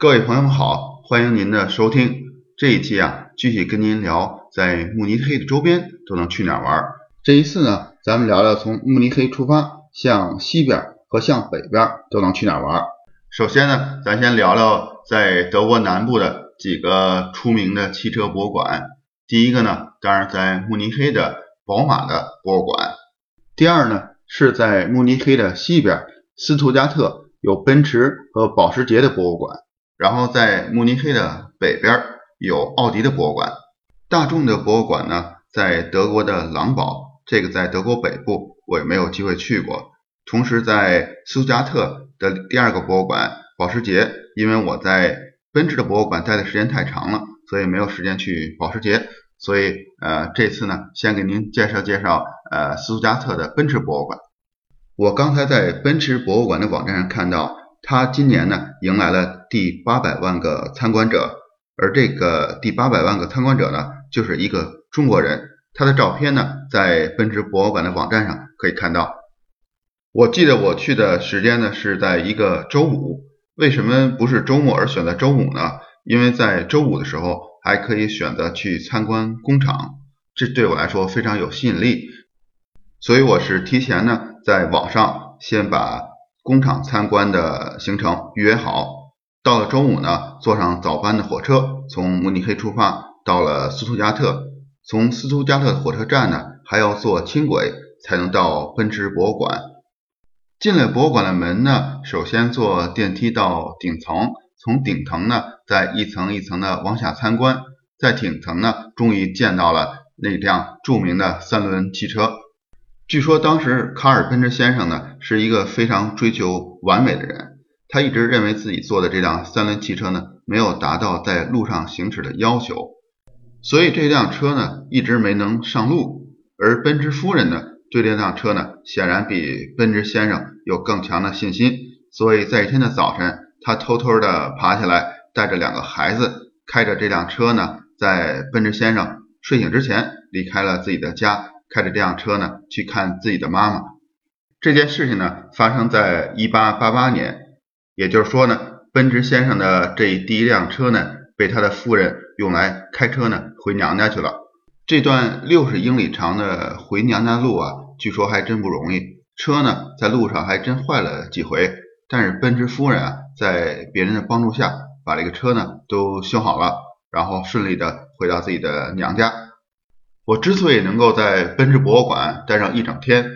各位朋友们好，欢迎您的收听。这一期啊，继续跟您聊在慕尼黑的周边都能去哪儿玩。这一次呢，咱们聊聊从慕尼黑出发，向西边和向北边都能去哪儿玩。首先呢，咱先聊聊在德国南部的几个出名的汽车博物馆。第一个呢，当然在慕尼黑的宝马的博物馆。第二呢，是在慕尼黑的西边，斯图加特有奔驰和保时捷的博物馆。然后在慕尼黑的北边有奥迪的博物馆，大众的博物馆呢在德国的狼堡，这个在德国北部，我也没有机会去过。同时在斯图加特的第二个博物馆保时捷，因为我在奔驰的博物馆待的时间太长了，所以没有时间去保时捷。所以呃这次呢先给您介绍介绍呃斯图加特的奔驰博物馆。我刚才在奔驰博物馆的网站上看到。他今年呢迎来了第八百万个参观者，而这个第八百万个参观者呢就是一个中国人，他的照片呢在奔驰博物馆的网站上可以看到。我记得我去的时间呢是在一个周五，为什么不是周末而选择周五呢？因为在周五的时候还可以选择去参观工厂，这对我来说非常有吸引力，所以我是提前呢在网上先把。工厂参观的行程预约好，到了周五呢，坐上早班的火车，从慕尼黑出发，到了斯图加特。从斯图加特火车站呢，还要坐轻轨才能到奔驰博物馆。进了博物馆的门呢，首先坐电梯到顶层，从顶层呢，再一层一层的往下参观，在顶层呢，终于见到了那辆著名的三轮汽车。据说当时卡尔奔驰先生呢是一个非常追求完美的人，他一直认为自己坐的这辆三轮汽车呢没有达到在路上行驶的要求，所以这辆车呢一直没能上路。而奔驰夫人呢对这辆车呢显然比奔驰先生有更强的信心，所以在一天的早晨，他偷偷的爬起来，带着两个孩子，开着这辆车呢，在奔驰先生睡醒之前离开了自己的家。开着这辆车呢，去看自己的妈妈。这件事情呢，发生在一八八八年，也就是说呢，奔驰先生的这第一辆车呢，被他的夫人用来开车呢回娘家去了。这段六十英里长的回娘家路啊，据说还真不容易。车呢，在路上还真坏了几回，但是奔驰夫人啊，在别人的帮助下，把这个车呢都修好了，然后顺利的回到自己的娘家。我之所以能够在奔驰博物馆待上一整天，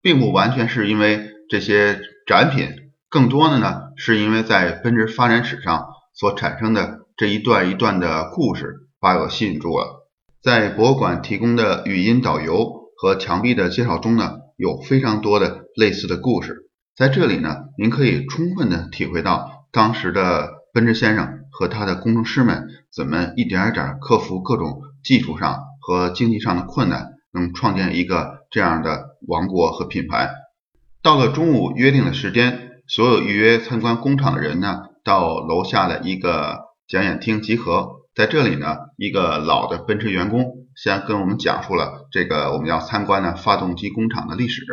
并不完全是因为这些展品，更多的呢是因为在奔驰发展史上所产生的这一段一段的故事把我吸引住了。在博物馆提供的语音导游和墙壁的介绍中呢，有非常多的类似的故事。在这里呢，您可以充分的体会到当时的奔驰先生和他的工程师们怎么一点一点克服各种技术上。和经济上的困难，能创建一个这样的王国和品牌。到了中午约定的时间，所有预约参观工厂的人呢，到楼下的一个讲演厅集合。在这里呢，一个老的奔驰员工先跟我们讲述了这个我们要参观的发动机工厂的历史。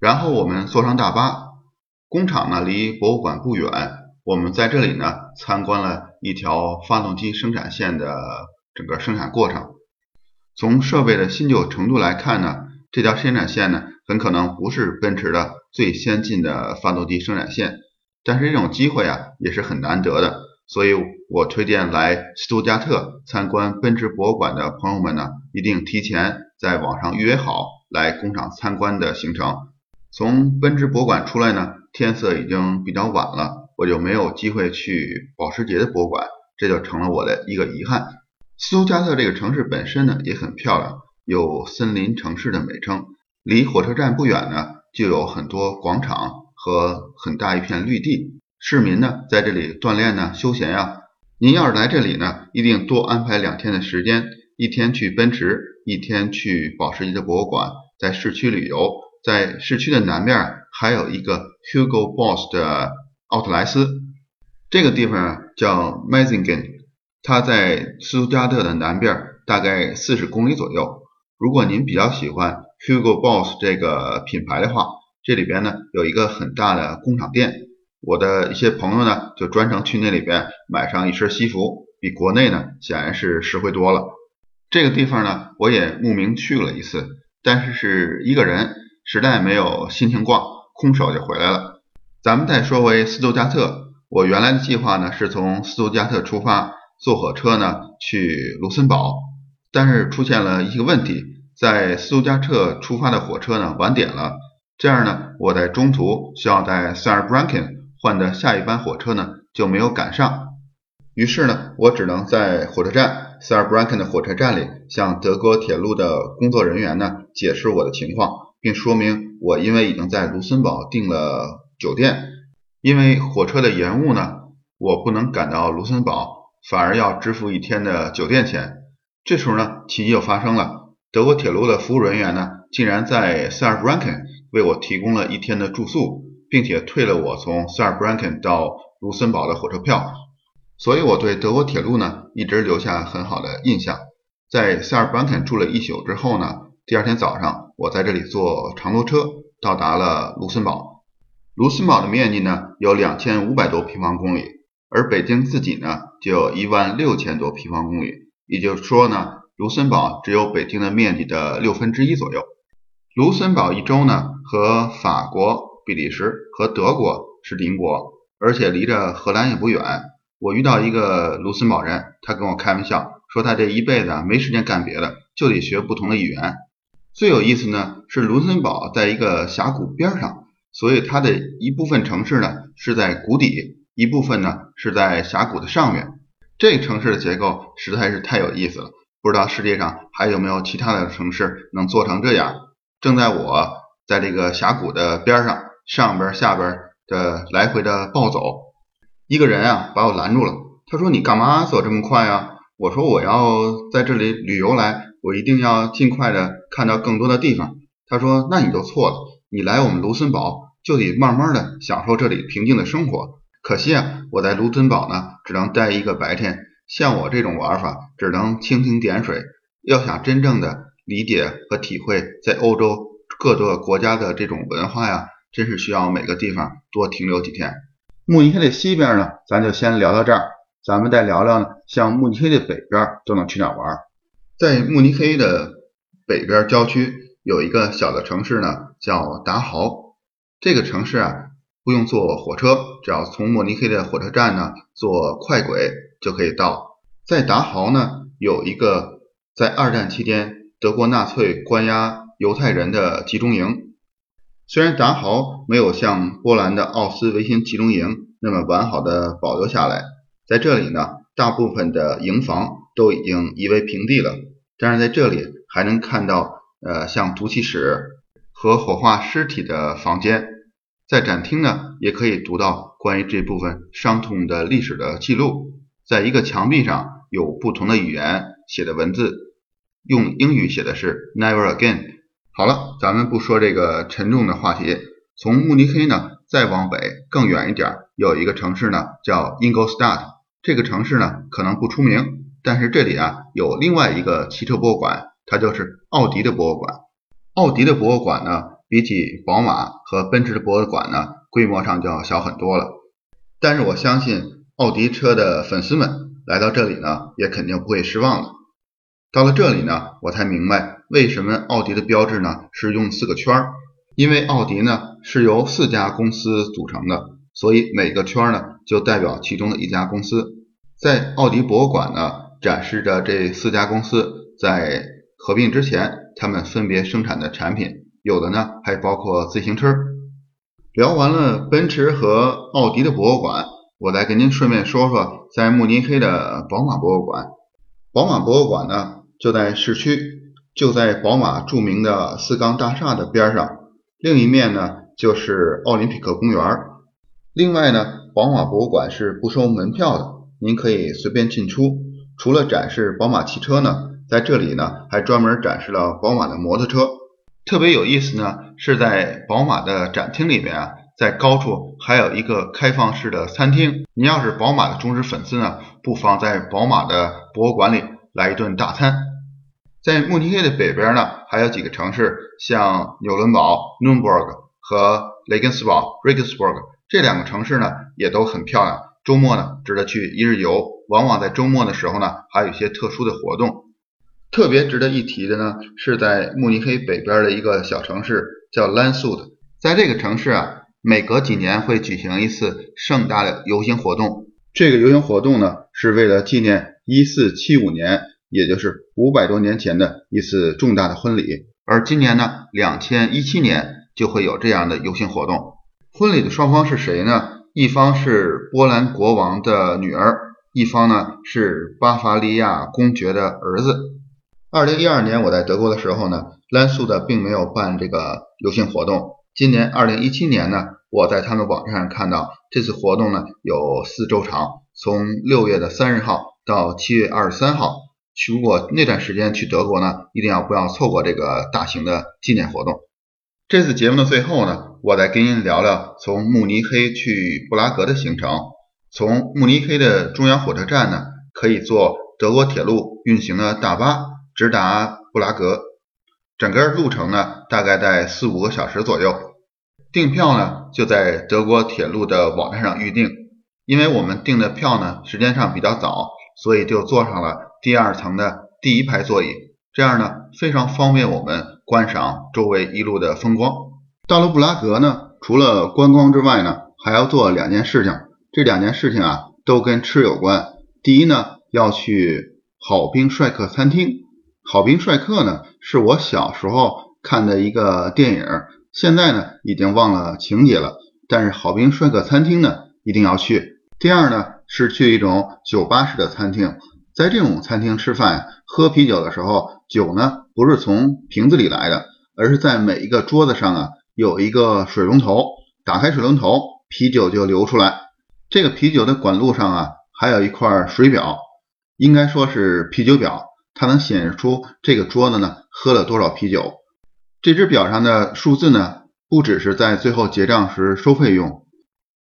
然后我们坐上大巴，工厂呢离博物馆不远，我们在这里呢参观了一条发动机生产线的整个生产过程。从设备的新旧程度来看呢，这条生产线呢很可能不是奔驰的最先进的发动机生产线，但是这种机会啊也是很难得的，所以我推荐来斯图加特参观奔驰博物馆的朋友们呢，一定提前在网上预约好来工厂参观的行程。从奔驰博物馆出来呢，天色已经比较晚了，我就没有机会去保时捷的博物馆，这就成了我的一个遗憾。斯图加特这个城市本身呢也很漂亮，有森林城市的美称。离火车站不远呢，就有很多广场和很大一片绿地，市民呢在这里锻炼呢休闲呀。您要是来这里呢，一定多安排两天的时间，一天去奔驰，一天去保时捷的博物馆，在市区旅游。在市区的南面还有一个 Hugo Boss 的奥特莱斯，这个地方叫 Mazingen。它在斯图加特的南边，大概四十公里左右。如果您比较喜欢 Hugo Boss 这个品牌的话，这里边呢有一个很大的工厂店，我的一些朋友呢就专程去那里边买上一身西服，比国内呢显然是实惠多了。这个地方呢我也慕名去了一次，但是是一个人，实在没有心情逛，空手就回来了。咱们再说回斯图加特，我原来的计划呢是从斯图加特出发，坐火车呢去卢森堡，但是出现了一个问题，在斯图加特出发的火车呢晚点了。这样呢，我在中途需要在塞尔布兰肯换的下一班火车呢就没有赶上，于是呢，我只能在火车站塞尔布兰肯的火车站里向德国铁路的工作人员呢解释我的情况，并说明我因为已经在卢森堡订了酒店，因为火车的延误呢，我不能赶到卢森堡，反而要支付一天的酒店钱。这时候呢，奇迹就发生了，德国铁路的服务人员呢竟然在塞尔布兰肯。为我提供了一天的住宿，并且退了我从塞尔布兰肯到卢森堡的火车票，所以我对德国铁路呢一直留下很好的印象。在塞尔布兰肯住了一宿之后呢，第二天早上我在这里坐长途车到达了卢森堡。卢森堡的面积呢有两千五百多平方公里，而北京自己呢就有一万六千多平方公里，也就是说呢，卢森堡只有北京的面积的六分之一左右。卢森堡一州呢，和法国、比利时和德国是邻国，而且离着荷兰也不远。我遇到一个卢森堡人，他跟我开玩笑说，他这一辈子啊没时间干别的，就得学不同的语言。最有意思呢是卢森堡在一个峡谷边上，所以它的一部分城市呢是在谷底，一部分呢是在峡谷的上面。这个城市的结构实在是太有意思了，不知道世界上还有没有其他的城市能做成这样。正在我在这个峡谷的边上，上边下边的来回的暴走，一个人啊把我拦住了。他说：“你干嘛走这么快啊？”我说：“我要在这里旅游来，我一定要尽快的看到更多的地方。”他说：“那你就错了，你来我们卢森堡就得慢慢的享受这里平静的生活。可惜啊，我在卢森堡呢只能待一个白天，像我这种玩法只能蜻蜓点水。要想真正的……”理解和体会在欧洲各个国家的这种文化呀，真是需要每个地方多停留几天。慕尼黑的西边呢，咱就先聊到这儿。咱们再聊聊呢，像慕尼黑的北边都能去哪玩？在慕尼黑的北边郊区有一个小的城市呢，叫达豪。这个城市啊，不用坐火车，只要从慕尼黑的火车站呢坐快轨就可以到。在达豪呢，有一个在二战期间。德国纳粹关押犹太人的集中营，虽然达豪没有像波兰的奥斯维辛集中营那么完好的保留下来，在这里呢，大部分的营房都已经夷为平地了，但是在这里还能看到呃像毒气室和火化尸体的房间，在展厅呢也可以读到关于这部分伤痛的历史的记录，在一个墙壁上有不同的语言写的文字。用英语写的是 Never again。好了，咱们不说这个沉重的话题。从慕尼黑呢，再往北更远一点，有一个城市呢叫 Ingolstadt。这个城市呢可能不出名，但是这里啊有另外一个汽车博物馆，它就是奥迪的博物馆。奥迪的博物馆呢，比起宝马和奔驰的博物馆呢，规模上就要小很多了。但是我相信奥迪车的粉丝们来到这里呢，也肯定不会失望的。到了这里呢，我才明白为什么奥迪的标志呢是用四个圈儿，因为奥迪呢是由四家公司组成的，所以每个圈呢就代表其中的一家公司。在奥迪博物馆呢展示着这四家公司在合并之前，他们分别生产的产品，有的呢还包括自行车。聊完了奔驰和奥迪的博物馆，我再跟您顺便说说在慕尼黑的宝马博物馆。宝马博物馆呢？就在市区，就在宝马著名的四缸大厦的边上。另一面呢，就是奥林匹克公园。另外呢，宝马博物馆是不收门票的，您可以随便进出。除了展示宝马汽车呢，在这里呢，还专门展示了宝马的摩托车。特别有意思呢，是在宝马的展厅里面啊，在高处还有一个开放式的餐厅。您要是宝马的忠实粉丝呢，不妨在宝马的博物馆里来一顿大餐。在慕尼黑的北边呢，还有几个城市，像纽伦堡 （Nürnberg） 和雷根斯堡 （Regensburg），这两个城市呢也都很漂亮，周末呢值得去一日游。往往在周末的时候呢，还有一些特殊的活动。特别值得一提的呢，是在慕尼黑北边的一个小城市叫兰素的，在这个城市啊，每隔几年会举行一次盛大的游行活动。这个游行活动呢，是为了纪念一四七五年，也就是五百多年前的一次重大的婚礼。而今年呢，两千一七年就会有这样的游行活动。婚礼的双方是谁呢？一方是波兰国王的女儿，一方呢是巴伐利亚公爵的儿子。二零一二年我在德国的时候呢，兰素的并没有办这个游行活动。今年二零一七年呢，我在他们网站上看到这次活动呢有四周长，从六月的三十号到七月二十三号。如果那段时间去德国呢，一定要不要错过这个大型的纪念活动。这次节目的最后呢，我再跟您聊聊从慕尼黑去布拉格的行程。从慕尼黑的中央火车站呢，可以坐德国铁路运行的大巴直达布拉格，整个路程呢大概在四五个小时左右。订票呢就在德国铁路的网站上预订，因为我们订的票呢时间上比较早，所以就坐上了第二层的第一排座椅，这样呢非常方便我们观赏周围一路的风光。到了布拉格呢，除了观光之外呢，还要做两件事情，这两件事情啊都跟吃有关。第一呢要去好兵帅克餐厅，好兵帅克呢是我小时候看的一个电影。现在呢，已经忘了情节了，但是好兵帅克餐厅呢，一定要去。第二呢，是去一种酒吧式的餐厅，在这种餐厅吃饭喝啤酒的时候，酒呢不是从瓶子里来的，而是在每一个桌子上啊有一个水龙头，打开水龙头，啤酒就流出来。这个啤酒的管路上啊，还有一块水表，应该说是啤酒表，它能显示出这个桌子呢喝了多少啤酒。这只表上的数字呢，不只是在最后结账时收费用，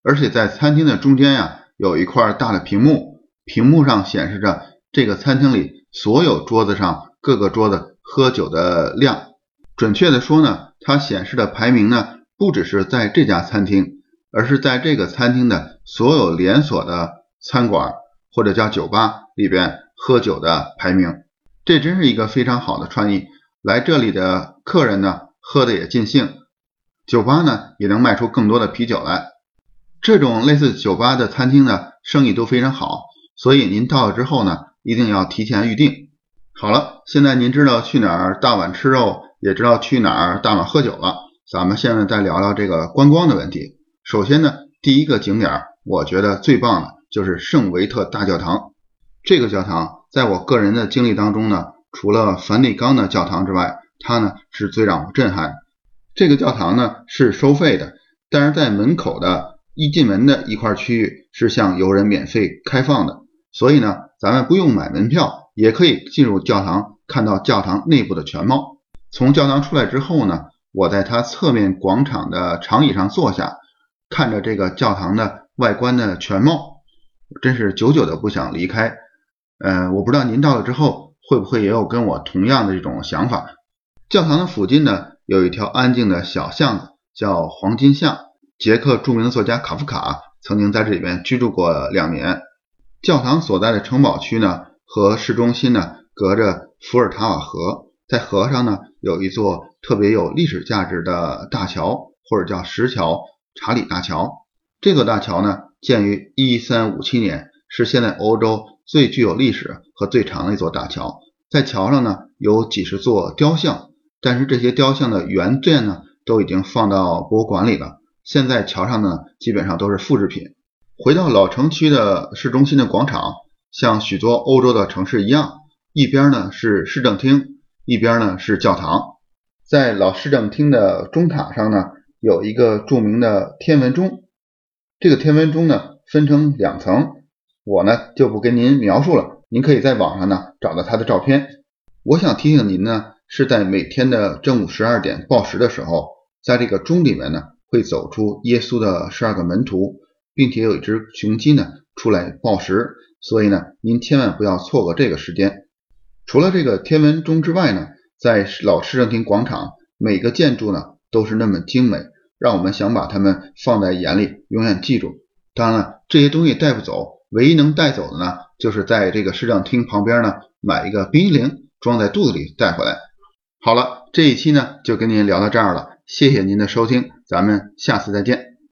而且在餐厅的中间呀，有一块大的屏幕，屏幕上显示着这个餐厅里所有桌子上各个桌子喝酒的量。准确的说呢，它显示的排名呢，不只是在这家餐厅，而是在这个餐厅的所有连锁的餐馆或者叫酒吧里边喝酒的排名。这真是一个非常好的创意。来这里的客人呢，喝的也尽兴，酒吧呢也能卖出更多的啤酒来。这种类似酒吧的餐厅呢，生意都非常好，所以您到了之后呢，一定要提前预定。好了，现在您知道去哪儿大碗吃肉，也知道去哪儿大碗喝酒了。咱们现在再聊聊这个观光的问题。首先呢，第一个景点，我觉得最棒的就是圣维特大教堂。这个教堂在我个人的经历当中呢。除了梵蒂冈的教堂之外，它呢是最让我震撼。这个教堂呢是收费的，但是在门口的一进门的一块区域是向游人免费开放的，所以呢，咱们不用买门票也可以进入教堂，看到教堂内部的全貌。从教堂出来之后呢，我在它侧面广场的长椅上坐下，看着这个教堂的外观的全貌，真是久久的不想离开。嗯，我不知道您到了之后。会不会也有跟我同样的这种想法？教堂的附近呢，有一条安静的小巷子，叫黄金巷。捷克著名的作家卡夫卡曾经在这里边居住过两年。教堂所在的城堡区呢，和市中心呢，隔着伏尔塔瓦河，在河上呢，有一座特别有历史价值的大桥，或者叫石桥——查理大桥。这座大桥呢，建于一三五七年，是现在欧洲。最具有历史和最长的一座大桥，在桥上呢有几十座雕像，但是这些雕像的原件呢都已经放到博物馆里了。现在桥上呢基本上都是复制品。回到老城区的市中心的广场，像许多欧洲的城市一样，一边呢是市政厅，一边呢是教堂。在老市政厅的钟塔上呢有一个著名的天文钟，这个天文钟呢分成两层。我呢就不跟您描述了，您可以在网上呢找到他的照片。我想提醒您呢，是在每天的正午十二点报时的时候，在这个钟里面呢会走出耶稣的十二个门徒，并且有一只雄鸡呢出来报时，所以呢您千万不要错过这个时间。除了这个天文钟之外呢，在老市政厅广场每个建筑呢都是那么精美，让我们想把它们放在眼里。永远记住。当然了，这些东西带不走，唯一能带走的呢，就是在这个市政厅旁边呢买一个冰激凌，装在肚子里带回来。好了，这一期呢就跟您聊到这儿了，谢谢您的收听，咱们下次再见。